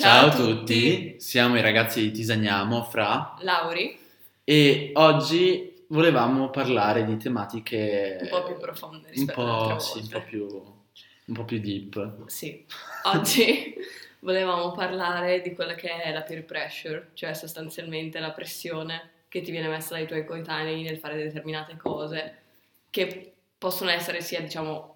Ciao, a tutti, siamo i ragazzi di Tisagniamo, Fra. Lauri, e oggi volevamo parlare di tematiche un po' più profonde un rispetto po', all'altra sì, un po' più, un po' più deep. Sì, oggi volevamo parlare di quella che è la peer pressure, cioè sostanzialmente la pressione che ti viene messa dai tuoi coetanei nel fare determinate cose, che possono essere sia, diciamo,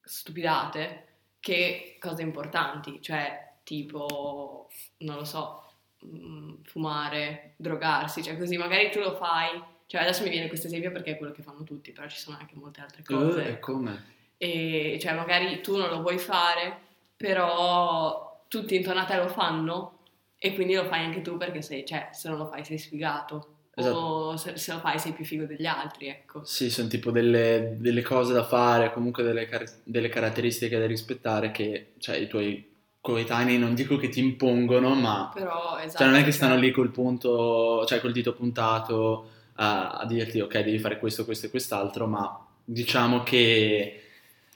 stupidate che cose importanti, cioè tipo, non lo so, mm, fumare, drogarsi, cioè così magari tu lo fai, cioè adesso mi viene questo esempio perché è quello che fanno tutti, però ci sono anche molte altre cose. Eh, e come? e cioè magari tu non lo vuoi fare, però tutti intorno a te lo fanno e quindi lo fai anche tu perché sei, cioè, se non lo fai sei sfigato Esatto. o se, se lo fai sei più figo degli altri, ecco. Sì, sono tipo delle, delle cose da fare, comunque delle, car- delle caratteristiche da rispettare che, cioè, i tuoi coetanei non dico che ti impongono, ma Però esatto. Cioè, non è che cioè, stanno lì col punto, cioè col dito puntato a, a dirti ok, devi fare questo, questo e quest'altro, ma diciamo che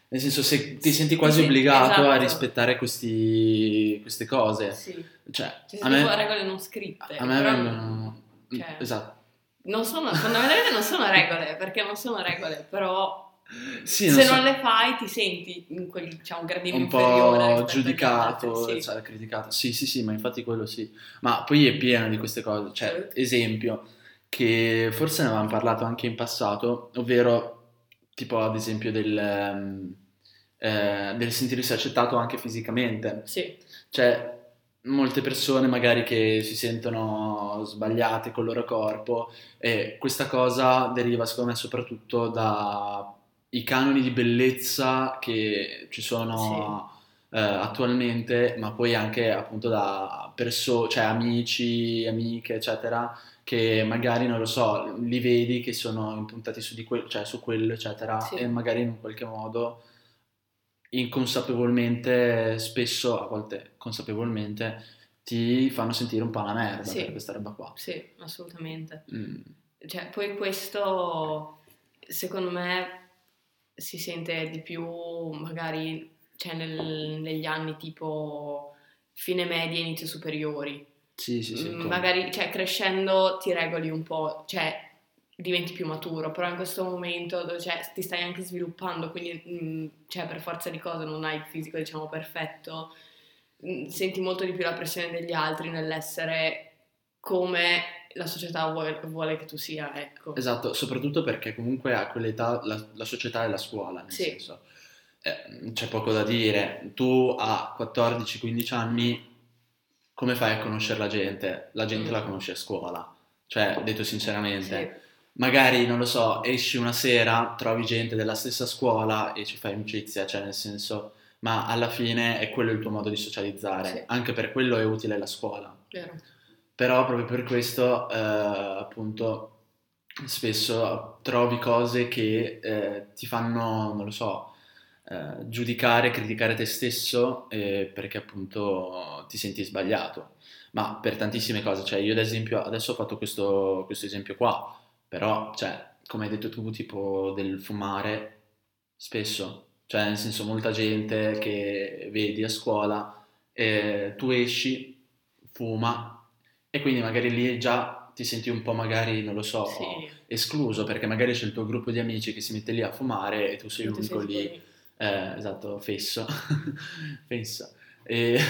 nel senso se ti senti quasi sì, obbligato a esatto. rispettare questi, queste cose, Sì, cioè ci a me, regole non scritte. a me però vengono, cioè- esatto, non sono, fondamentalmente non sono regole, perché non sono regole, però sì, se so, non le fai ti senti in quel, diciamo, un gradino un inferiore po' giudicato, altri, sì. cioè, criticato. Sì, sì, sì, ma infatti quello sì. Ma poi è pieno di queste cose. Cioè, esempio, che forse ne avevamo parlato anche in passato, ovvero tipo ad esempio del, ehm, eh, del sentirsi accettato anche fisicamente. Sì, Cioè, molte persone magari che si sentono sbagliate col loro corpo e questa cosa deriva secondo me soprattutto dai canoni di bellezza che ci sono eh, attualmente, ma poi anche appunto da persone, cioè amici, amiche, eccetera, che magari non lo so, li vedi che sono impuntati su di quello, cioè su quello, eccetera, Sì. e magari in qualche modo inconsapevolmente, spesso, a volte consapevolmente, ti fanno sentire un po' una merda Sì. per questa roba qua. sì, assolutamente. Mm. Cioè, poi questo, secondo me, si sente di più magari cioè, nel- negli anni tipo fine media, inizio superiori. Sì, sì, sì. Mm, magari, cioè, crescendo ti regoli un po', cioè, diventi più maturo, però in questo momento cioè, ti stai anche sviluppando, quindi, mm, cioè, per forza di cose non hai il fisico, diciamo, perfetto, mm, senti molto di più la pressione degli altri nell'essere come la società vuole, vuole che tu sia, ecco. Esatto, soprattutto perché comunque a quell'età la, la società è la scuola, nel Sì. senso, eh, c'è poco da dire. Tu a 14-15 anni, come fai a conoscere la gente? La gente Mm. la conosci a scuola, cioè, detto sinceramente. Sì, Magari, non lo so, esci una sera, trovi gente della stessa scuola e ci fai amicizia, cioè nel senso, ma alla fine è quello il tuo modo di socializzare, Sì. anche per quello è utile la scuola. vero. Però proprio per questo, eh, appunto, spesso trovi cose che eh, ti fanno, non lo so, eh, giudicare, criticare te stesso eh, perché appunto ti senti sbagliato. Ma per tantissime cose, cioè io ad esempio adesso ho fatto questo, questo esempio qua, però, cioè, come hai detto tu, tipo del fumare, spesso, cioè nel senso molta gente che vedi a scuola, eh, tu esci, fuma e quindi magari lì già ti senti un po' magari, non lo so, Sì. escluso perché magari c'è il tuo gruppo di amici che si mette lì a fumare e tu sei l'unico lì, tipo eh, esatto, fesso, fesso. E...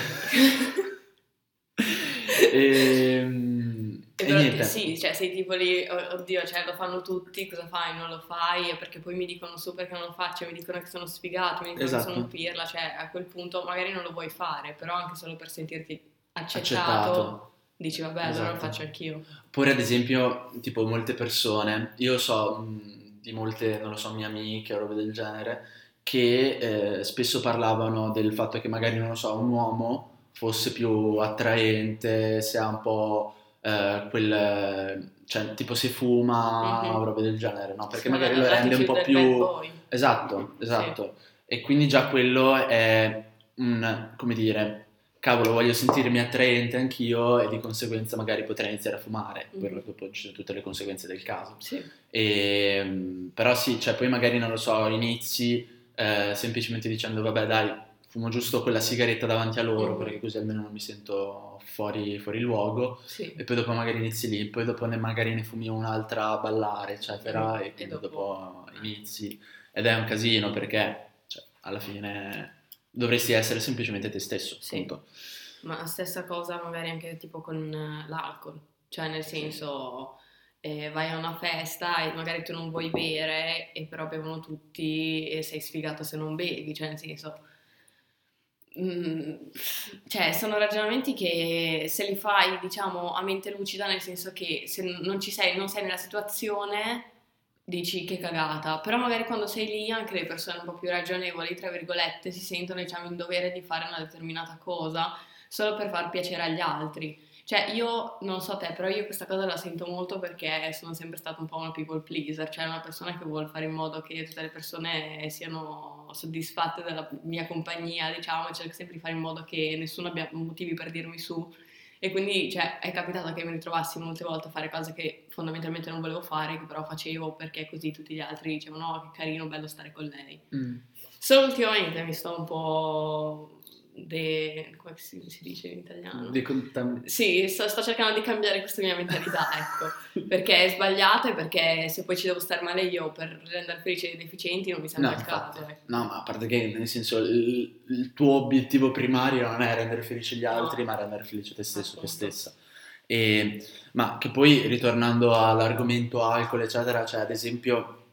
e, mm, E e però niente, sì, cioè sei tipo lì, "Oh, oddio, cioè lo fanno tutti, cosa fai? Non lo fai? Perché poi mi dicono su perché non lo faccio, mi dicono che sono sfigato, mi dicono Esatto. che sono pirla, cioè a quel punto magari non lo vuoi fare, però anche solo per sentirti accettato, accettato. Dici vabbè, allora lo Esatto. faccio anch'io. Oppure ad esempio, tipo molte persone, io so mh, di molte, non lo so, mie amiche o robe del genere, che eh, spesso parlavano del fatto che magari, non lo so, un uomo fosse più attraente, se ha un po' eh, quel, cioè tipo se fuma Mhm. o robe del genere, no? Perché Sì, magari ma lo rende un po' più... boy. Esatto, esatto. E quindi già quello è un, come dire, cavolo, voglio sentirmi attraente anch'io e di conseguenza magari potrei iniziare a fumare, Mhm. però dopo ci sono tutte le conseguenze del caso. Sì, E, mm, però sì, cioè poi magari non lo so, inizi eh, semplicemente dicendo vabbè dai, fumo giusto quella sigaretta davanti a loro Mm. perché così almeno non mi sento fuori, fuori luogo Sì. e poi dopo magari inizi lì, poi dopo ne magari ne fumi un'altra a ballare, eccetera, Mm. e E quindi dopo- dopo inizi. Ed è un casino perché cioè, alla fine dovresti essere semplicemente te stesso, Sì. Ma stessa cosa magari anche tipo con eh, l'alcol, cioè nel senso eh, vai a una festa e magari tu non vuoi bere e però bevono tutti e sei sfigato se non bevi, cioè nel senso... mm, cioè sono ragionamenti che se li fai diciamo a mente lucida nel senso che se non ci sei, non sei nella situazione dici che cagata, però magari quando sei lì anche le persone un po' più ragionevoli, tra virgolette, si sentono diciamo in dovere di fare una determinata cosa solo per far piacere agli altri. Cioè io non so te, però io questa cosa la sento molto perché sono sempre stata un po' una people pleaser, cioè una persona che vuole fare in modo che tutte le persone siano soddisfatte della mia compagnia, diciamo, cerco sempre di fare in modo che nessuno abbia motivi per dirmi su. E quindi cioè, è capitato che mi ritrovassi molte volte a fare cose che fondamentalmente non volevo fare, che però facevo perché così tutti gli altri dicevano no, che carino, bello stare con lei. Mm. Solo ultimamente mi sto un po' de... come si, si dice in italiano? Di contam- Sì, sto, sto cercando di cambiare questa mia mentalità, ecco, perché è sbagliata e perché se poi ci devo stare male io per rendere felice i deficienti non mi sembra No, il caso. ecco. No, ma a parte che nel senso il, il tuo obiettivo primario non è rendere felici gli No. altri, ma rendere felice te stesso, te Appunto. stessa. E, ma che poi ritornando all'argomento alcol, eccetera, cioè ad esempio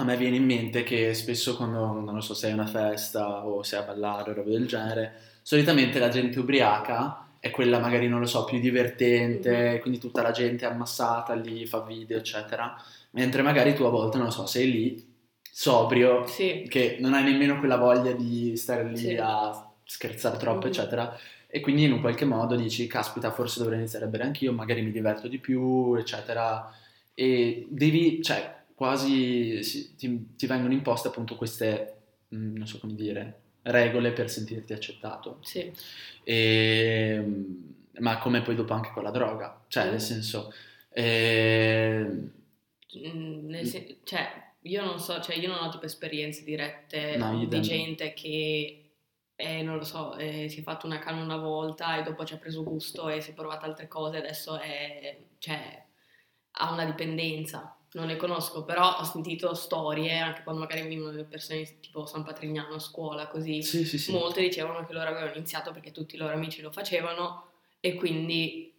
a me viene in mente che spesso quando, non lo so, sei a una festa o sei a ballare o roba del genere, solitamente la gente ubriaca è quella magari, non lo so, più divertente, Mhm. quindi tutta la gente è ammassata lì, fa video, eccetera, mentre magari tu a volte, non lo so, sei lì sobrio, Sì, che non hai nemmeno quella voglia di stare lì Sì. a scherzare troppo, Mhm. eccetera. E quindi in un qualche modo dici, caspita, forse dovrei iniziare a bere anch'io, magari mi diverto di più, eccetera. E devi, cioè, quasi sì, ti, ti vengono imposte appunto queste, mm, non so come dire, regole per sentirti accettato. sì, E, ma come poi dopo anche con la droga, cioè, Mm. nel senso, eh, Mm, nel sen- cioè io non so, cioè io non ho tipo esperienze dirette No, di idem. gente che, eh, non lo so, eh, si è fatto una canna una volta e dopo ci ha preso gusto e si è provato altre cose, adesso è, cioè, ha una dipendenza. Non ne conosco, però ho sentito storie, anche quando magari venivano delle persone tipo San Patrignano a scuola, così, sì, sì, sì. molte dicevano che loro avevano iniziato perché tutti i loro amici lo facevano e quindi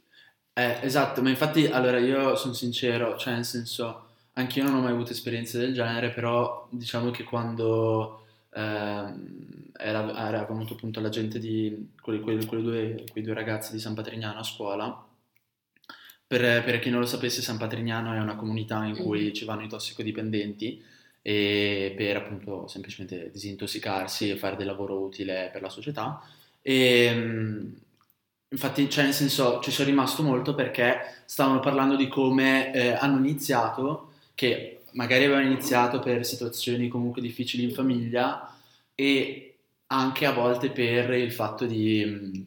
Eh, esatto, ma infatti, allora io sono sincero, cioè nel senso, anch'io non ho mai avuto esperienze del genere, però diciamo che quando ehm, era, era venuto appunto la gente di quei, quei- quei due, quei due ragazzi di San Patrignano a scuola, per, per chi non lo sapesse, San Patrignano è una comunità in cui Mhm. ci vanno i tossicodipendenti e per appunto semplicemente disintossicarsi e fare del lavoro utile per la società. E mm, infatti, cioè, nel senso, ci sono rimasto molto perché stavano parlando di come eh, hanno iniziato, che magari avevano iniziato per situazioni comunque difficili in famiglia e anche a volte per il fatto di mm,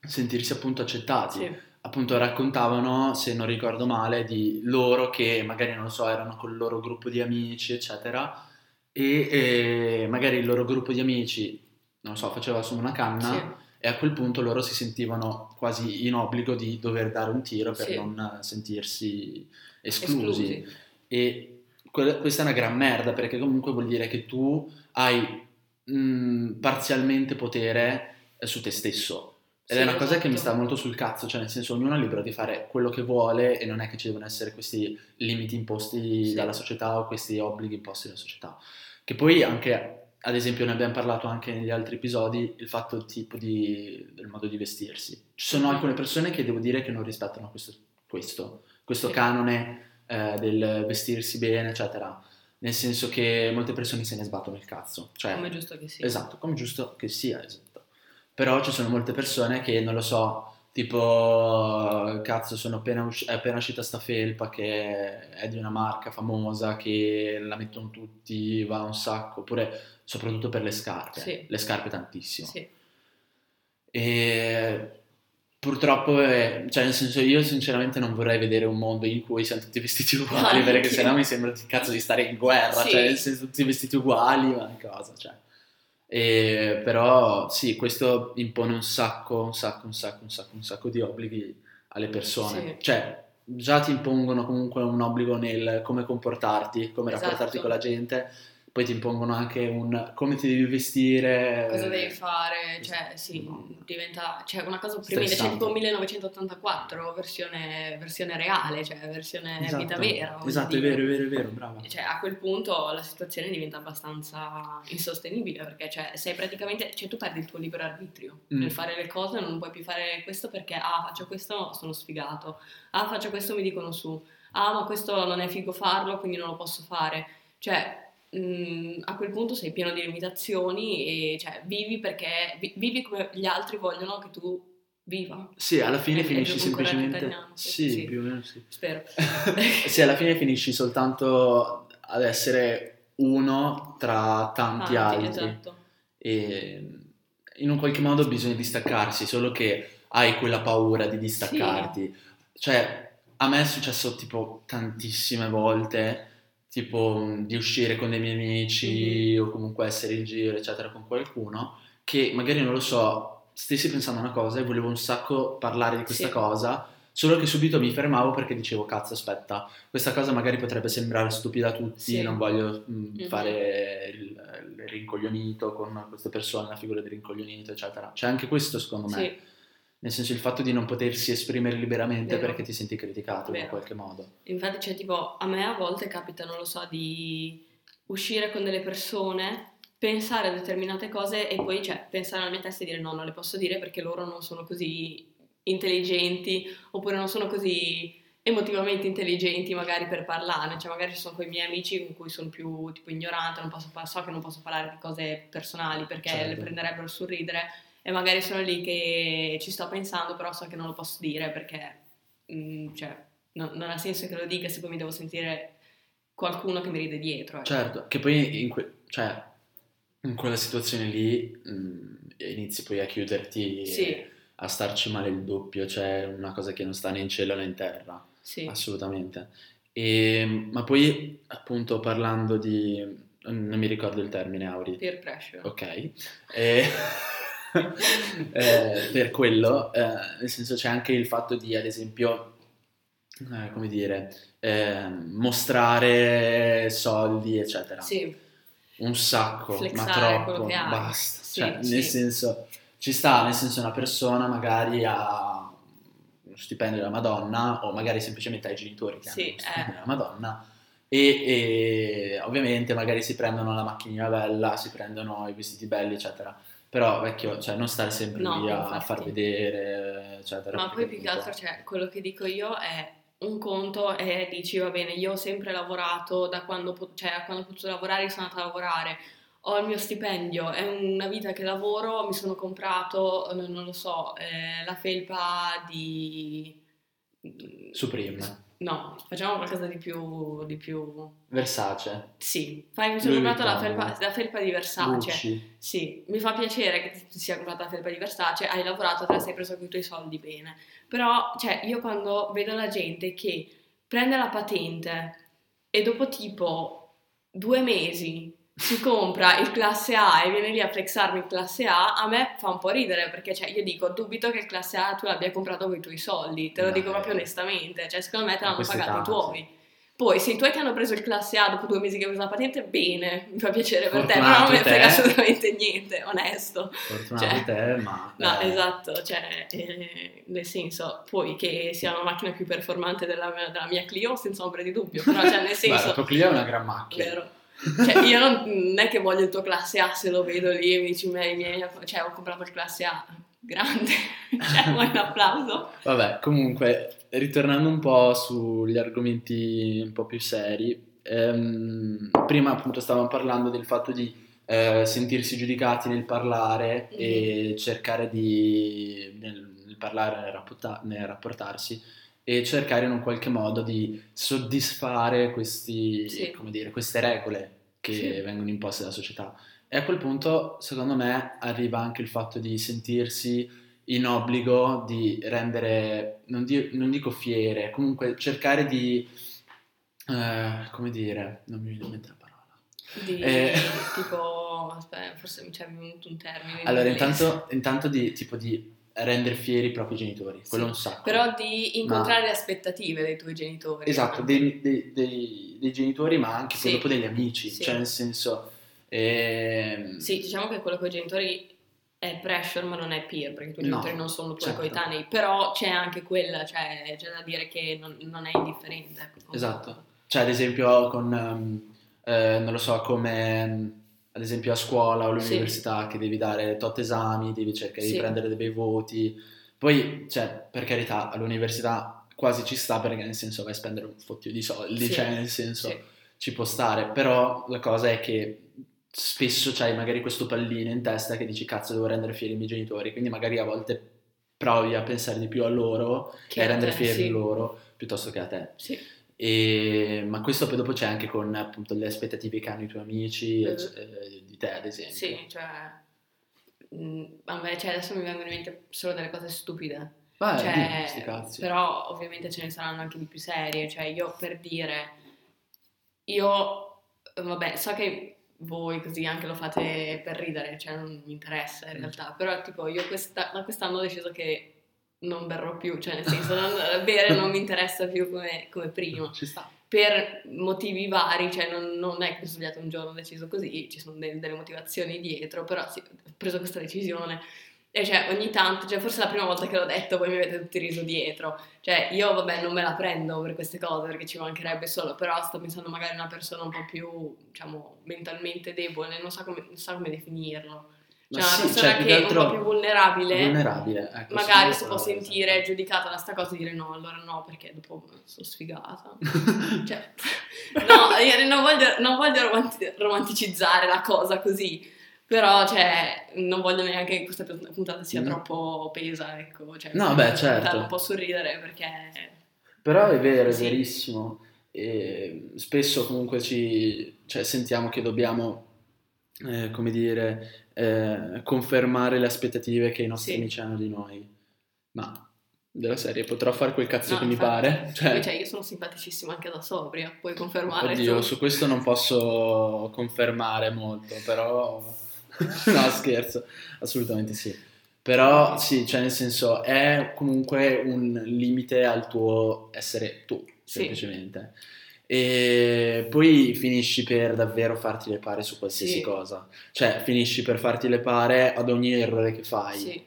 sentirsi appunto accettati sì, appunto raccontavano, se non ricordo male, di loro che magari, non lo so, erano col loro gruppo di amici, eccetera, e, e magari il loro gruppo di amici, non lo so, faceva su una canna sì, e a quel punto loro si sentivano quasi in obbligo di dover dare un tiro per Sì. non sentirsi esclusi. esclusi. E que- questa è una gran merda perché comunque vuol dire che tu hai mh, parzialmente potere eh, su te stesso. Ed Sì, è una cosa che mi esatto. sta molto sul cazzo, cioè nel senso ognuno è libero di fare quello che vuole e non è che ci devono essere questi limiti imposti Sì. dalla società o questi obblighi imposti dalla società. Che poi anche, ad esempio, ne abbiamo parlato anche negli altri episodi, il fatto tipo di, del modo di vestirsi. Ci sono Mhm. alcune persone che devo dire che non rispettano questo, questo, questo Sì. canone eh, del vestirsi bene, eccetera. Nel senso che molte persone se ne sbattono il cazzo. Cioè, Come è giusto che sia. Esatto, come giusto che sia, esatto. Però ci sono molte persone che, non lo so, tipo, cazzo, sono appena, usci- è appena uscita sta felpa che è di una marca famosa, che la mettono tutti, va un sacco, oppure soprattutto per le scarpe, Sì. le scarpe tantissimo. Sì, E purtroppo, è- cioè nel senso io sinceramente non vorrei vedere un mondo in cui siamo tutti vestiti uguali, No, perché sennò mi sembra di cazzo di stare in guerra, Sì. cioè nel senso tutti vestiti uguali, ma cosa, cioè. E, però sì, questo impone un sacco, un sacco, un sacco, un sacco, un sacco di obblighi alle persone. Sì. Cioè, già ti impongono comunque un obbligo nel come comportarti, come Esatto. rapportarti con la gente, poi ti impongono anche un come ti devi vestire. Cosa devi fare? Cioè, sì, no. diventa cioè, una cosa opprimente, c'è Stressante. tipo 1984, versione, versione reale, cioè versione Esatto, vita vera. esatto, è vero, è vero, è vero, brava. Cioè, a quel punto la situazione diventa abbastanza insostenibile perché cioè, sei praticamente, cioè, tu perdi il tuo libero arbitrio Mm. nel fare le cose, non puoi più fare questo perché ah, faccio questo, sono sfigato, ah, faccio questo, mi dicono su, ah, ma questo non è figo farlo, quindi non lo posso fare. Cioè, mm, a quel punto sei pieno di limitazioni e cioè, vivi perché vi- vivi come gli altri vogliono che tu viva. Sì, alla fine È- finisci semplicemente... italiano, Sì, sì. più o meno sì. Spero. sì, alla fine finisci soltanto ad essere uno tra tanti, Tanti, altri. esatto. E in un qualche modo bisogna distaccarsi, solo che hai quella paura di distaccarti. Cioè, a me è successo tipo tantissime volte, tipo mh, di uscire con dei miei amici o comunque essere in giro, eccetera, con qualcuno, che magari non lo so, stessi pensando a una cosa e volevo un sacco parlare di questa Sì. cosa, solo che subito mi fermavo perché dicevo, cazzo, aspetta, questa cosa magari potrebbe sembrare stupida a tutti, Sì. non voglio mh, Mhm. fare il, il rincoglionito con queste persone, la figura di rincoglionito, eccetera. C'è anche questo secondo me. Sì. Nel senso il fatto di non potersi esprimere liberamente Vero. perché ti senti criticato in Vero. qualche modo. Infatti, cioè, tipo, a me a volte capita, non lo so, di uscire con delle persone, pensare a determinate cose e poi, cioè, pensare alla mia testa e dire no, non le posso dire perché loro non sono così intelligenti oppure non sono così emotivamente intelligenti magari per parlarne, cioè magari ci sono quei miei amici con cui sono più tipo ignorante, non posso, so che non posso parlare di cose personali perché Certo. le prenderebbero sul ridere e magari sono lì che ci sto pensando però so che non lo posso dire perché mm, cioè, no- non ha senso che lo dica se poi mi devo sentire qualcuno che mi ride dietro. ecco. Certo, che poi in, que- cioè, in quella situazione lì mh, inizi poi a chiuderti Sì. a starci male il doppio, cioè una cosa che non sta né in cielo né in terra, Sì, assolutamente. E, ma poi appunto parlando di... non mi ricordo il termine, Auri. peer pressure. Ok, E- eh, per quello, eh, nel senso c'è anche il fatto di, ad esempio, eh, come dire, eh, mostrare soldi, eccetera. Sì, Un sacco, ma Flexare quello troppo, basta. Sì, Cioè, sì. nel senso, ci sta, nel senso una persona magari ha uno stipendio della Madonna o magari semplicemente ha i genitori che Sì, hanno uno stipendio eh. della Madonna e, e ovviamente magari si prendono la macchinina bella, si prendono i vestiti belli, eccetera. Però vecchio, cioè non stare sempre No, lì a far vedere, eccetera. ma poi più che altro, cioè, quello che dico io è un conto e dici va bene, io ho sempre lavorato da quando, cioè, quando ho potuto lavorare sono andata a lavorare, ho il mio stipendio, è una vita che lavoro, mi sono comprato, non, non lo so, eh, la felpa di... Supreme, No, facciamo qualcosa di più, di più... Versace, Sì, fai, mi sono Louis comprata la felpa, la felpa di Versace. Gucci. Sì, mi fa piacere che ti sia comprata la felpa di Versace, hai lavorato, te la sei preso con i tuoi soldi bene. Però, cioè, io quando vedo la gente che prende la patente e dopo tipo due mesi si compra il classe A e viene lì a flexarmi il classe A, a me fa un po' ridere perché cioè, io dico, dubito che il classe A tu l'abbia comprato con i tuoi soldi, te lo Dai. dico proprio onestamente, cioè secondo me te l'hanno pagato i età, tuoi. Poi se i tuoi ti hanno preso il classe A dopo due mesi che hai preso la patente, bene, mi fa piacere per te, però Fortunato non ne frega te. assolutamente niente, onesto. Fortunato Cioè, te, ma... No, eh, esatto, cioè, eh, nel senso, poi che sia una macchina più performante della, della mia Clio, senza ombra di dubbio, però cioè nel Beh, senso... la tua Clio è una gran macchina. Vero. Cioè, io non, è che voglio il tuo classe A se lo vedo lì e mi dici, "Miei- miei- cioè, ho comprato il classe A, grande, cioè, vuoi un applauso? Vabbè, comunque, ritornando un po' sugli argomenti un po' più seri, ehm, prima appunto stavamo parlando del fatto di eh, sentirsi giudicati nel parlare e cercare di, nel, nel parlare, nel, rapporta- nel rapportarsi e cercare in un qualche modo di soddisfare questi, Sì. come dire, queste regole che Sì. vengono imposte dalla società. E a quel punto, secondo me, arriva anche il fatto di sentirsi in obbligo di rendere, non, di- non dico fiere, comunque cercare di, eh, come dire, non mi viene in mente la parola. Di, Eh. tipo, aspetta, forse mi c'è venuto un termine. in Allora, intanto, intanto di, tipo di rendere fieri i propri genitori, quello è un sacco. Però di incontrare le aspettative dei tuoi genitori. Esatto, dei, dei- dei- dei genitori, ma anche poi Sì. dopo degli amici, Sì. cioè nel senso... ehm, Sì, diciamo che quello con i genitori è pressure, ma non è peer, perché i tuoi No, genitori non sono tuoi certo. coetanei, però c'è anche quella, cioè c'è da dire che non, non è indifferente. ecco. Esatto. Cioè, ad esempio, con, ehm, eh, non lo so, come ad esempio a scuola o all'università che devi dare tot esami, devi cercare di Sì. prendere dei bei voti. Poi, cioè, per carità, all'università quasi ci sta perché nel senso vai a spendere un fottio di soldi, Sì. cioè nel senso Sì. ci può stare, però la cosa è che spesso c'hai magari questo pallino in testa che dici cazzo devo rendere fieri i miei genitori, quindi magari a volte provi a pensare di più a loro Che e a rendere te, fieri sì. loro piuttosto che a te. Sì. E- ma questo poi dopo c'è anche con appunto le aspettative che hanno i tuoi amici ecc- eh, di te, ad esempio. Sì, cioè... mm, A me, cioè, adesso mi vengono in mente solo delle cose stupide. Vai, Cioè, dimmi, sti cazzi. però ovviamente ce ne saranno anche di più serie, cioè io per dire, io, vabbè, so che voi così anche lo fate per ridere, cioè non mi interessa Mm. in realtà, però tipo io questa- da quest'anno ho deciso che non berrò più, cioè nel senso non, bere non mi interessa più come, come prima, Ci sta. per motivi vari, cioè non, non è che mi sono svegliato un giorno ho deciso così, ci sono de- delle motivazioni dietro, però sì, ho preso questa decisione. E cioè ogni tanto, cioè forse la prima volta che l'ho detto, voi mi avete tutti riso dietro, cioè io vabbè non me la prendo per queste cose perché ci mancherebbe solo, però sto pensando magari a una persona un po' più, diciamo, mentalmente debole, non so come, non so come definirlo, Ma cioè una sì, persona cioè, che è un po' più vulnerabile vulnerabile. ecco, magari si può sentire giudicata da sta cosa e dire no, allora no, perché dopo sono sfigata. Cioè, no, io non voglio, non voglio romanti- romanticizzare la cosa così, però cioè, non voglio neanche che questa puntata sia Mm. troppo pesa, ecco. Cioè, No, beh, certo. un po' sorridere perché... Però è vero, è Sì. verissimo. E spesso comunque ci cioè, sentiamo che dobbiamo, eh, come dire, eh, confermare le aspettative che i nostri Sì. amici hanno di noi. Ma della serie potrò fare quel cazzo No, che mi infatti, pare. Cioè, cioè, io sono simpaticissima anche da sobria, puoi confermare. oddio, tu? su questo non posso confermare molto, però... no, scherzo, assolutamente sì. Però sì, cioè nel senso è comunque un limite al tuo essere tu, Sì. E poi finisci per davvero farti le pare su qualsiasi Sì. cosa. Cioè, finisci per farti le pare ad ogni errore che fai. Sì,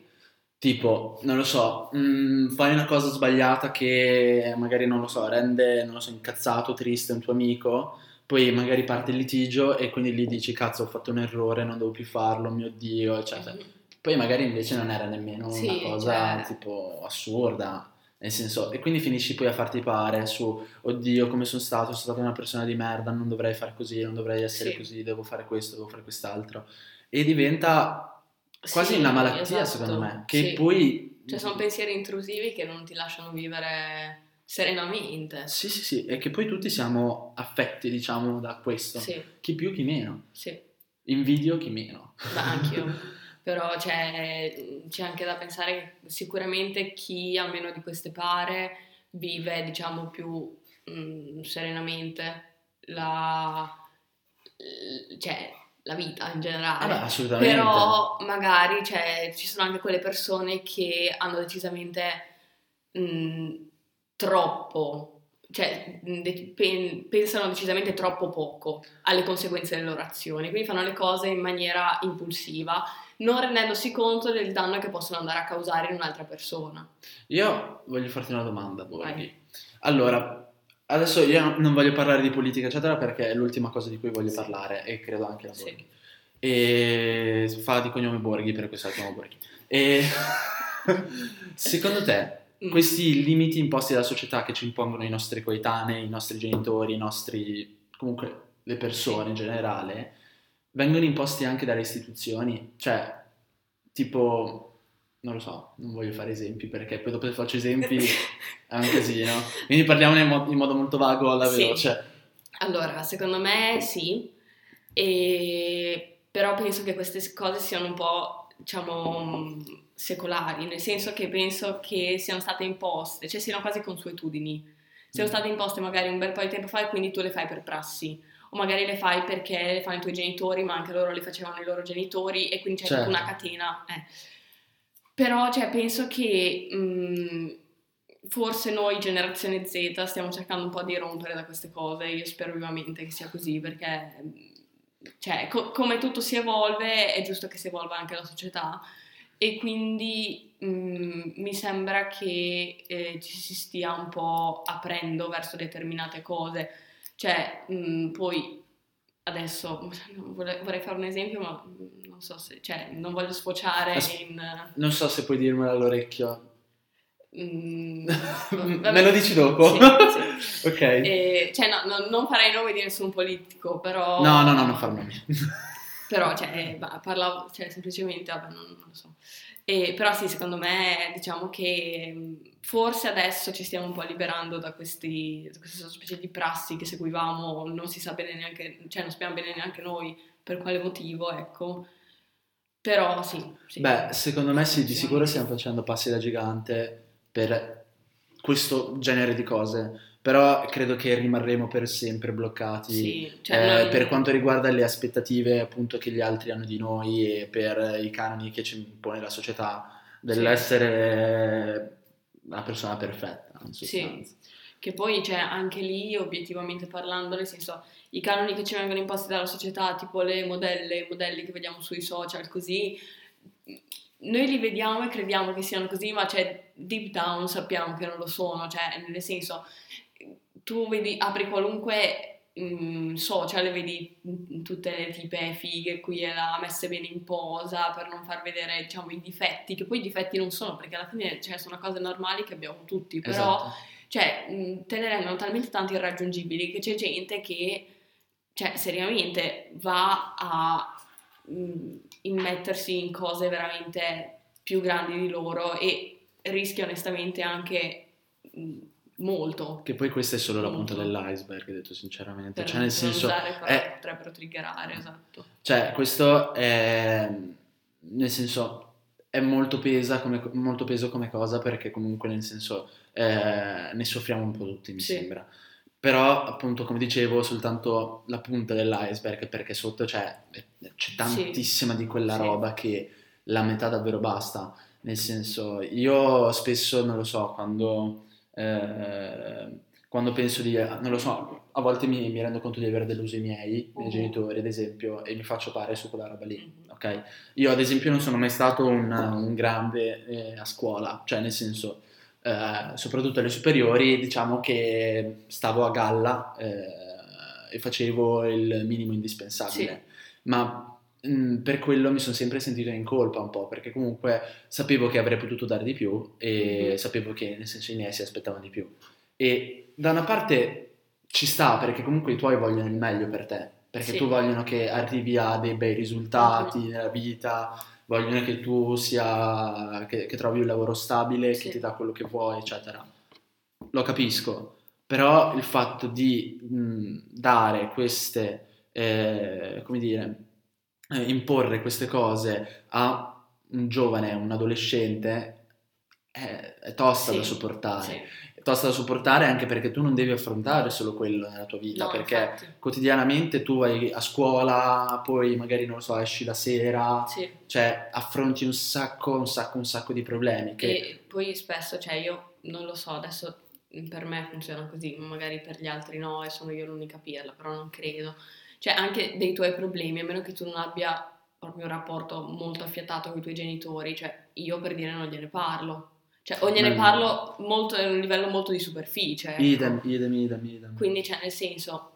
Tipo, non lo so, mm, fai una cosa sbagliata che magari, non lo so, rende, non lo so, incazzato, triste un tuo amico, poi magari parte il litigio e quindi lì dici, cazzo, ho fatto un errore, non devo più farlo, mio Dio, eccetera. Poi magari invece non era nemmeno una Sì, cosa cioè- tipo assurda, nel senso, e quindi finisci poi a farti pare su, oddio, come sono stato, sono stata una persona di merda, non dovrei fare così, non dovrei essere Sì. così, devo fare questo, devo fare quest'altro. E diventa quasi Sì, una malattia, esatto, secondo me, che sì. poi... Cioè sono pensieri intrusivi che non ti lasciano vivere serenamente. Sì, sì, sì, e che poi tutti siamo affetti, diciamo, da questo. Chi più, chi meno. sì. Invidio, chi meno. Ma anch'io. Però c'è, c'è anche da pensare che sicuramente chi ha meno di queste pare vive, diciamo, più mm, serenamente la, cioè, la vita in generale. Vabbè, assolutamente. Però magari cioè, ci sono anche quelle persone che hanno decisamente mh, troppo, cioè de- pen- pensano decisamente troppo poco alle conseguenze delle loro azioni, quindi fanno le cose in maniera impulsiva, non rendendosi conto del danno che possono andare a causare in un'altra persona. Io voglio farti una domanda, Borghi. Allora, adesso io non voglio parlare di politica, eccetera, perché è l'ultima cosa di cui voglio Sì. parlare e credo anche la Sì. Borghi. E fa di cognome Borghi, per questo la chiamo Borghi. E secondo te. Questi limiti imposti dalla società che ci impongono i nostri coetanei, i nostri genitori, i nostri, comunque le persone in generale, vengono imposti anche dalle istituzioni? Cioè, tipo, non lo so, non voglio fare esempi perché poi dopo se faccio esempi è un casino. Quindi parliamo in, mo- in modo molto vago alla Sì. veloce. Allora, secondo me sì, e- però penso che queste cose siano un po', diciamo, secolari, nel senso che penso che siano state imposte, cioè siano quasi consuetudini, siano Mm. state imposte magari un bel po' di tempo fa e quindi tu le fai per prassi. o magari le fai perché le fanno i tuoi genitori, ma anche loro le facevano i loro genitori e quindi c'è certo. una catena. Eh. Però cioè, penso che mh, mm, forse noi, generazione Z, stiamo cercando un po' di rompere da queste cose. Io spero vivamente che sia così perché cioè, co- come tutto si evolve, è giusto che si evolva anche la società e quindi mh, mm, mi sembra che eh, ci si stia un po' aprendo verso determinate cose. Cioè, mh, mm, poi adesso vorrei, fare un esempio, ma non so se, cioè, non voglio sfociare As- in... Non so se puoi dirmelo all'orecchio. Mm, Me lo dici dopo? Sì, sì. ok. E, cioè, no, no, non farei nome di nessun politico, però... No, no, no, non far nomi. Però, cioè, bah, parlavo, cioè, semplicemente, vabbè, non, non lo so. E, però sì, secondo me, diciamo che forse adesso ci stiamo un po' liberando da, questi, da questa specie di prassi che seguivamo, non si sa bene neanche, cioè non sappiamo bene neanche noi per quale motivo, ecco. Però sì. sì. Beh, secondo me sì, di sicuro stiamo facendo passi da gigante per questo genere di cose, però credo che rimarremo per sempre bloccati sì, cioè eh, noi... per quanto riguarda le aspettative appunto che gli altri hanno di noi e per i canoni che ci impone la società dell'essere sì. una persona perfetta in sostanza. Sì. Che poi c'è cioè, anche lì, obiettivamente parlando, nel senso, i canoni che ci vengono imposti dalla società, tipo le modelle, i modelli che vediamo sui social, così, noi li vediamo e crediamo che siano così, ma cioè, deep down sappiamo che non lo sono, cioè, nel senso, tu vedi, apri qualunque mh, mm, social e vedi mm, tutte le tipe fighe qui e là messe bene in posa per non far vedere, diciamo, i difetti, che poi i difetti non sono, perché alla fine, cioè, sono cose normali che abbiamo tutti, però, esatto. cioè, mh, mm, te ne rendono talmente tanto irraggiungibili che c'è gente che, cioè, seriamente va a immettersi in cose veramente più grandi di loro e rischia onestamente anche molto. Che poi questa è solo molto. la punta dell'iceberg, detto sinceramente. Per cioè, nel senso. Usare, è, potrebbero triggerare, esatto. Cioè, questo è. Nel senso. È molto, pesa come, molto peso come cosa perché comunque nel senso eh, ne soffriamo un po' tutti mi sì. sembra però appunto come dicevo soltanto la punta dell'iceberg perché sotto c'è, c'è tantissima sì. di quella sì. roba che la metà davvero basta nel senso io spesso non lo so quando, eh, quando penso di non lo so a volte mi, mi rendo conto di avere deluso i miei, uh-huh. miei genitori ad esempio e mi faccio fare su quella roba lì uh-huh. ok io ad esempio non sono mai stato un, un grande eh, a scuola cioè nel senso eh, soprattutto alle superiori, diciamo che stavo a galla eh, e facevo il minimo indispensabile. Sì. Ma mh, mm, per quello mi sono sempre sentito in colpa un po', perché comunque sapevo che avrei potuto dare di più e mm-hmm. sapevo che nel senso i miei si aspettavano di più. E da una parte ci sta, perché comunque i tuoi vogliono il meglio per te, perché sì. tu vogliono che arrivi a dei bei risultati mm-hmm. nella vita, vogliono che tu sia, che, che trovi un lavoro stabile, sì. che ti dà quello che vuoi, eccetera. Lo capisco, però il fatto di mh, dare queste, eh, come dire, eh, imporre queste cose a un giovane, un adolescente, è, è tosta sì. da sopportare. Sì tosta da sopportare anche perché tu non devi affrontare solo quello nella tua vita, no, perché infatti. quotidianamente tu vai a scuola, poi magari non lo so, esci la sera, sì. cioè affronti un sacco, un sacco, un sacco di problemi. Che... E poi spesso, cioè io non lo so, adesso per me funziona così, magari per gli altri no e sono io l'unica a capirla, però non credo. Cioè anche dei tuoi problemi, a meno che tu non abbia proprio un rapporto molto affiatato con i tuoi genitori, cioè io per dire non gliene parlo, cioè, o gliene parlo molto, a un livello molto di superficie. Ecco. Idem, idem, idem, idem. Quindi, cioè, nel senso...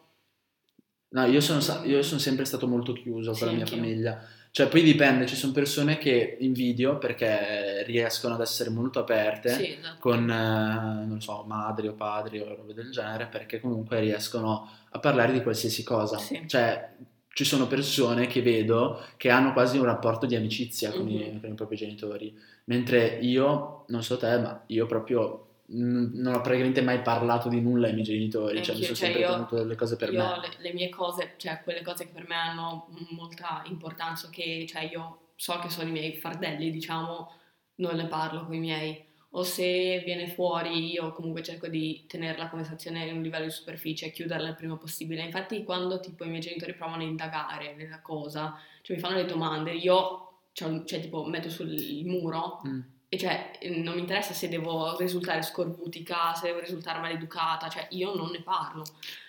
No, io sono, io sono sempre stato molto chiuso sì, con la mia anch'io. famiglia. Cioè, poi dipende, ci sono persone che invidio perché riescono ad essere molto aperte sì, esatto. con, eh, non so, madri o padri o robe del genere, perché comunque riescono a parlare di qualsiasi cosa. Sì. Cioè, ci sono persone che vedo che hanno quasi un rapporto di amicizia con, mm-hmm. i, con i propri genitori Mentre io, non so te, ma io proprio non ho praticamente mai parlato di nulla ai miei genitori, cioè mi sono cioè sempre io, tenuto le cose per io me. Le, le, mie cose, cioè quelle cose che per me hanno molta importanza, che cioè io so che sono i miei fardelli, diciamo, non ne parlo con i miei. o se viene fuori io comunque cerco di tenere la conversazione a un livello di superficie e chiuderla il prima possibile. Infatti quando tipo i miei genitori provano a indagare nella cosa, cioè mi fanno le domande, io cioè, cioè tipo metto sul muro Mm. E cioè non mi interessa se devo risultare scorbutica, se devo risultare maleducata, cioè io non ne parlo,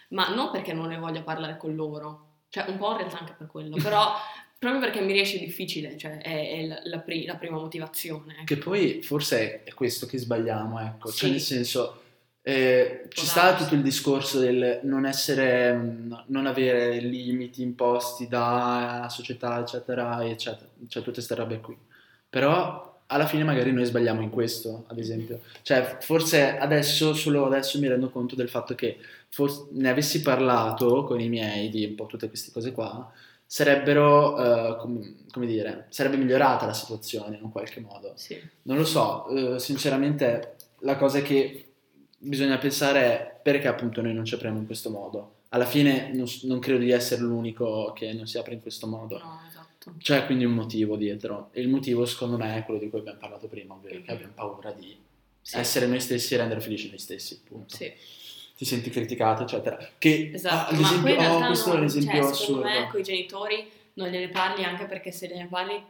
ma non perché non ne voglia parlare con loro, cioè un po' in realtà anche per quello, però proprio perché mi riesce difficile, cioè è, è la, la pri- la prima motivazione. ecco. Che poi forse è questo che sbagliamo, ecco. Cioè, Sì. nel senso, eh, ci sta tutto il discorso del non essere, mh, non avere limiti imposti da società, eccetera, eccetera. Cioè, tutte queste robe qui. Però alla fine magari noi sbagliamo in questo, ad esempio. Cioè, forse adesso, solo adesso mi rendo conto del fatto che forse ne avessi parlato con i miei di un po' tutte queste cose qua, sarebbero, eh, com- come dire, sarebbe migliorata la situazione in un qualche modo. Sì. Non lo so, eh, sinceramente la cosa che bisogna pensare è perché appunto noi non ci apriamo in questo modo. Alla fine non, non credo di essere l'unico che non si apre in questo modo. No, esatto. C'è quindi un motivo dietro e il motivo secondo me è quello di cui abbiamo parlato prima, ovvero che Mhm. abbiamo paura di Sì. essere noi stessi e rendere felici noi stessi, appunto. Sì. Ti senti criticato, eccetera. Che Esatto, ah, ma poi oh, questo non- è un esempio cioè, assurdo. secondo me con i genitori non gliene parli anche perché se gliene parli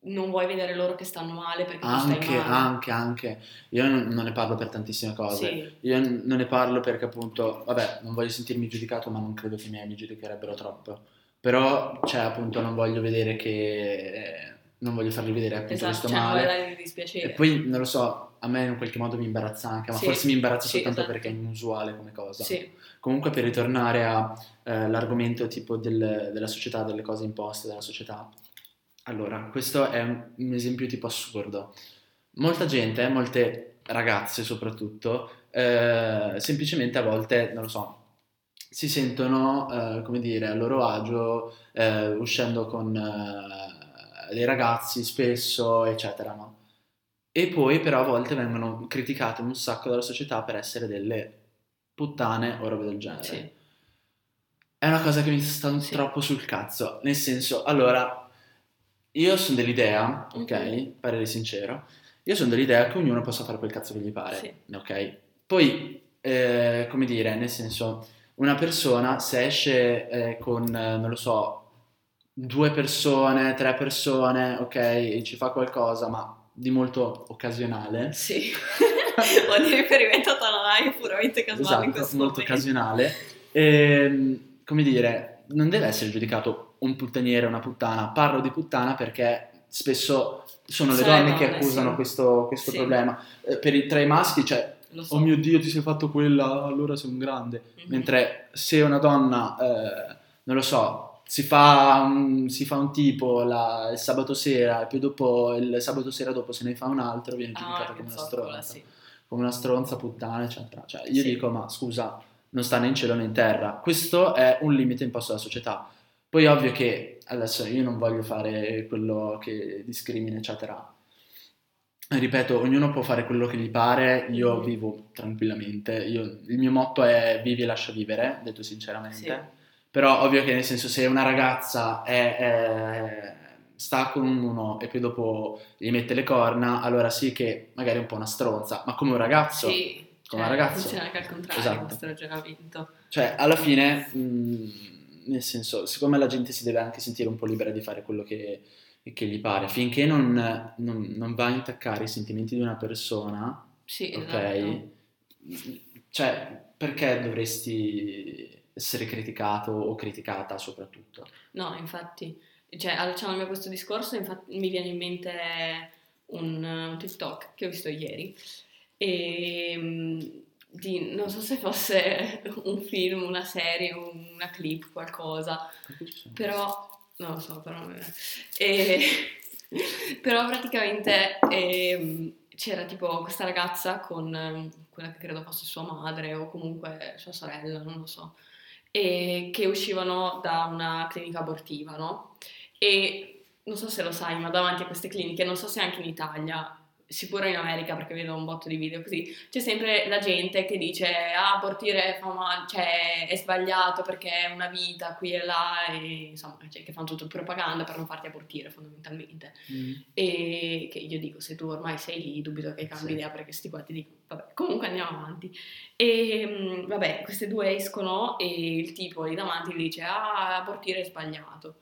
non vuoi vedere loro che stanno male perché tu Anche, stai male. anche, anche. Io non, non ne parlo per tantissime cose. Sì. Io non ne parlo perché appunto, vabbè, non voglio sentirmi giudicato, ma non credo che i miei mi giudicherebbero troppo. Però, cioè, appunto, non voglio vedere che... non voglio fargli vedere appunto Esatto, questo cioè male. E poi, non lo so, a me in qualche modo mi imbarazza anche, ma Sì, forse mi imbarazza sì, soltanto esatto. perché è inusuale come cosa. Sì, Comunque, per ritornare all'argomento tipo del- della società, delle cose imposte dalla società. Allora, questo è un, un esempio tipo assurdo. Molta gente, molte ragazze soprattutto, eh, semplicemente a volte, non lo so, si sentono, eh, come dire, a loro agio, eh, uscendo con eh, dei ragazzi spesso, eccetera, no? E poi però a volte vengono criticate un sacco dalla società per essere delle puttane o robe del genere. sì, È una cosa che mi sta Sì. troppo sul cazzo, nel senso, allora, io sono dell'idea, ok, Mhm. parere sincero, io sono dell'idea che ognuno possa fare quel cazzo che gli pare, Sì. ok? Poi, eh, come dire, nel senso, una persona se esce eh, con, eh, non lo so, due persone, tre persone, ok, e ci fa qualcosa, ma di molto occasionale, sì. Ogni riferimento a Tananai è puramente casuale in esatto, questo molto momento. occasionale, ehm, come dire, non deve essere giudicato un puttaniere o una puttana, parlo di puttana perché spesso sono le le donne che accusano sì. questo, questo Sì. problema. Eh, per i, tra i maschi, cioè, so. oh mio Dio, ti sei fatto quella, allora sei un grande. Mhm. Mentre se una donna, eh, non lo so, si fa un, si fa un tipo la- il sabato sera e poi dopo il sabato sera dopo se ne fa un altro, viene giudicata Ah, come una stronza sì. come una stronza, puttana, eccetera. Cioè, io Sì. dico, ma scusa, non sta né in cielo né in terra. Questo è un limite imposto dalla società. Poi ovvio che adesso io non voglio fare quello che discrimina, eccetera. Ripeto, ognuno può fare quello che gli pare, io Mhm. vivo tranquillamente. Io- il mio motto è vivi e lascia vivere, detto sinceramente. Sì. Però ovvio che nel senso se una ragazza è- è- sta con uno e poi dopo gli mette le corna, allora sì che magari è un po' una stronza, ma come un ragazzo. Sì, Come cioè, un ragazzo. funziona anche al contrario Esatto. questo ragionamento. Cioè, alla fine, mh, nel senso, secondo me la gente si deve anche sentire un po' libera di fare quello che, che gli pare, finché non, non- non va a intaccare i sentimenti di una persona, Sì, ok? esatto. Cioè, perché dovresti essere criticato o criticata soprattutto? No, infatti, cioè, allacciandomi a questo discorso, infatti, mi viene in mente un, un TikTok che ho visto ieri e mm, di, non so se fosse un film, una serie, una clip, qualcosa, però non lo so, però, e, però praticamente ehm, c'era tipo questa ragazza con ehm, quella che credo fosse sua madre o comunque sua sorella, non lo so, e che uscivano da una clinica abortiva, no? E non so se lo sai, ma davanti a queste cliniche, non so se anche in Italia, sicuro in America perché vedo un botto di video così, c'è sempre la gente che dice ah abortire fa male, cioè è sbagliato perché è una vita qui e là e insomma cioè, che fanno tutto propaganda per non farti abortire fondamentalmente Mm. e che io dico se tu ormai sei lì dubito che cambi Sì. idea perché sti qua ti dico vabbè comunque andiamo avanti e mm, vabbè queste due escono e il tipo lì davanti gli dice ah abortire è sbagliato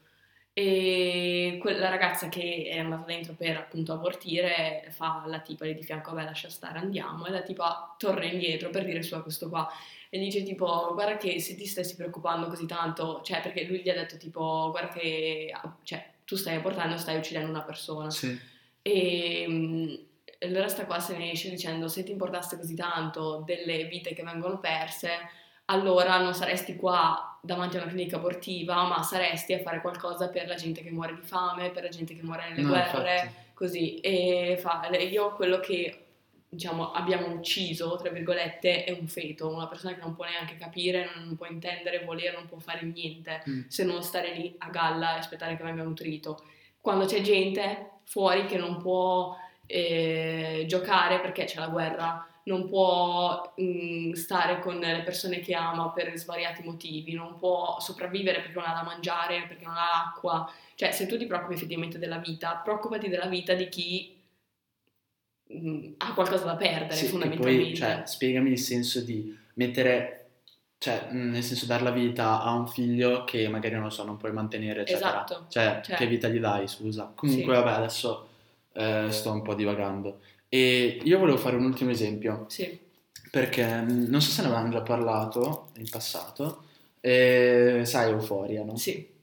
e quella ragazza che è andata dentro per appunto abortire fa la tipa lì di fianco, vabbè lascia stare, andiamo, e la tipa torna indietro per dire su a questo qua e dice tipo guarda che se ti stessi preoccupando così tanto, cioè perché lui gli ha detto tipo guarda che cioè, tu stai abortando, stai uccidendo una persona Sì. e mm, allora sta qua se ne esce dicendo se ti importasse così tanto delle vite che vengono perse, allora non saresti qua davanti a una clinica abortiva, ma saresti a fare qualcosa per la gente che muore di fame, per la gente che muore nelle No, guerre, infatti. così. E fa, io quello che diciamo abbiamo ucciso, tra virgolette, è un feto, una persona che non può neanche capire, non può intendere, volere, non può fare niente Mm. se non stare lì a galla e aspettare che venga nutrito. Quando c'è gente fuori che non può eh, giocare perché c'è la guerra, non può mm, stare con le persone che ama per svariati motivi, non può sopravvivere perché non ha da mangiare, perché non ha acqua. Cioè, se tu ti preoccupi effettivamente della vita, preoccupati della vita di chi mm, ha qualcosa da perdere, Sì, fondamentalmente. poi, cioè, spiegami il senso di mettere, cioè, mh, nel senso dar la vita a un figlio che magari, non lo so, non puoi mantenere, eccetera. Esatto. Cioè, Cioè. che vita gli dai, scusa. Comunque, Sì. vabbè, adesso eh, sto un po' divagando. E io volevo fare un ultimo esempio, Sì, perché mh, non so se ne avevamo già parlato in passato, eh, sai, Euforia, no? sì.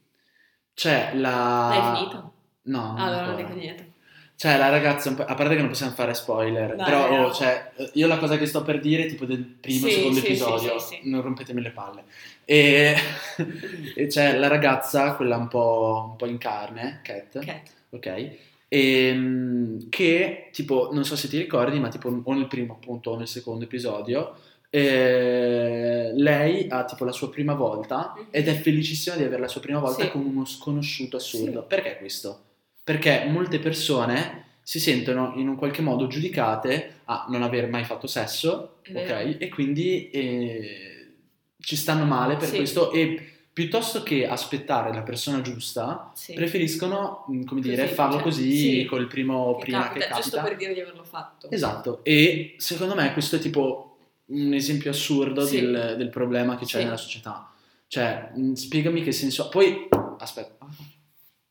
C'è la... L'hai finita? No, non Allora non dico niente. Cioè, la ragazza, a parte che non possiamo fare spoiler, Dai, però no. cioè, io la cosa che sto per dire, tipo del primo Sì, secondo sì, episodio, sì. non rompetemi le palle. E, e c'è la ragazza, quella un po', un po' in carne, Cat, Cat. ok? Ehm, che tipo, non so se ti ricordi, ma tipo o nel primo appunto o nel secondo episodio, eh, lei ha tipo la sua prima volta Mhm. ed è felicissima di avere la sua prima volta Sì. con uno sconosciuto assurdo. Sì. Perché questo? Perché molte persone si sentono in un qualche modo giudicate a non aver mai fatto sesso, ok? E quindi eh, ci stanno male per Sì. questo e piuttosto che aspettare la persona giusta, Sì. preferiscono, mh, come dire, Così, farlo cioè, così sì. col primo Che prima capita, che giusto capita. per dire di averlo fatto. Esatto, e secondo me questo è tipo un esempio assurdo Sì. del, del problema che c'è nella società. Cioè, mh, spiegami che senso... Poi, aspetta, ah, mi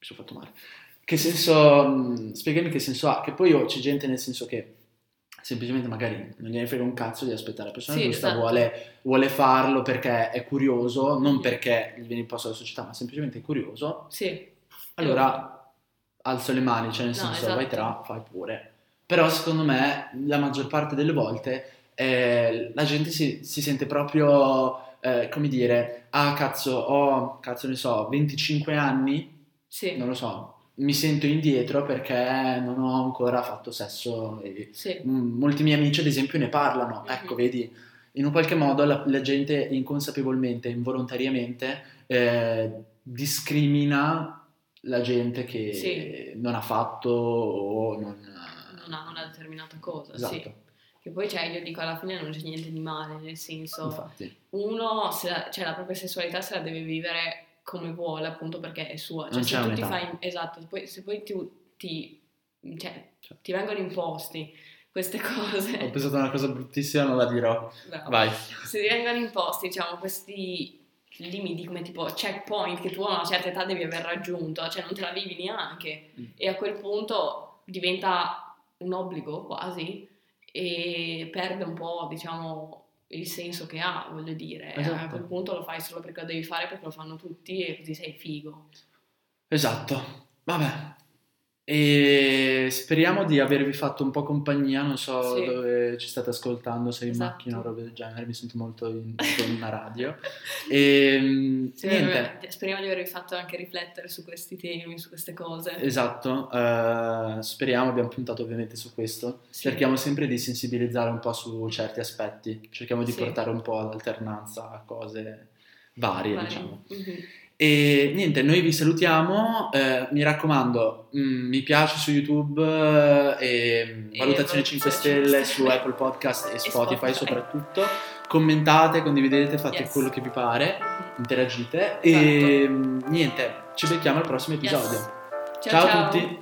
sono fatto male. Che senso... mh, spiegami che senso ha. Che poi oh, c'è gente nel senso che semplicemente magari non gliene frega un cazzo di aspettare la persona Sì, giusta, esatto. vuole, vuole farlo perché è curioso, non perché gli viene imposto dalla società, ma semplicemente è curioso. Sì. Allora alzo le mani, cioè nel No, senso esatto. vai tra, fai pure. Però secondo me la maggior parte delle volte eh, la gente si, si sente proprio, eh, come dire, ah cazzo, ho, cazzo ne so, 25 anni, Sì. non lo so, mi sento indietro perché non ho ancora fatto sesso Sì. Molti miei amici ad esempio ne parlano, Mhm. ecco vedi, in un qualche modo la, la gente inconsapevolmente, involontariamente eh, discrimina la gente che Sì. non ha fatto o non... Non ha una determinata cosa, Esatto, sì. Che poi, cioè, io dico, alla fine non c'è niente di male, nel senso, infatti. uno, la, cioè, la propria sessualità se la deve vivere come vuole, appunto perché è sua. Cioè, Non se tu ti un'età. fai, esatto, poi, se poi tu ti, cioè, Cioè. ti vengono imposti queste cose, Ho pensato a una cosa bruttissima, non la dirò. bravo. Vai. se ti vengono imposti, diciamo, questi limiti come tipo checkpoint che tu a una certa età devi aver raggiunto, cioè non te la vivi neanche Mm. e a quel punto diventa un obbligo quasi e perde un po', diciamo, il senso che ha, voglio dire. Esatto. A quel punto lo fai solo perché lo devi fare perché lo fanno tutti e così sei figo. Esatto, vabbè. E speriamo di avervi fatto un po' compagnia, non so Sì. dove ci state ascoltando, se in Esatto. macchina o roba del genere, mi sento molto in, in una radio. E niente, Speriamo, speriamo di avervi fatto anche riflettere su questi temi, su queste cose. esatto, eh, speriamo, abbiamo puntato ovviamente su questo. Sì. Cerchiamo sempre di sensibilizzare un po' su certi aspetti, cerchiamo di Sì. portare un po' all'alternanza a cose varie, Vai. diciamo. Mhm. E niente, noi vi salutiamo, eh, mi raccomando, mm, mi piace su YouTube eh, e, E valutazione 5 stelle su Apple Podcast e Spotify, Spotify. soprattutto. Commentate, condividete, fate Yes. quello che vi pare, interagite Esatto. e mm, niente, ci becchiamo al prossimo Yes. episodio. Ciao, ciao ciao. a tutti!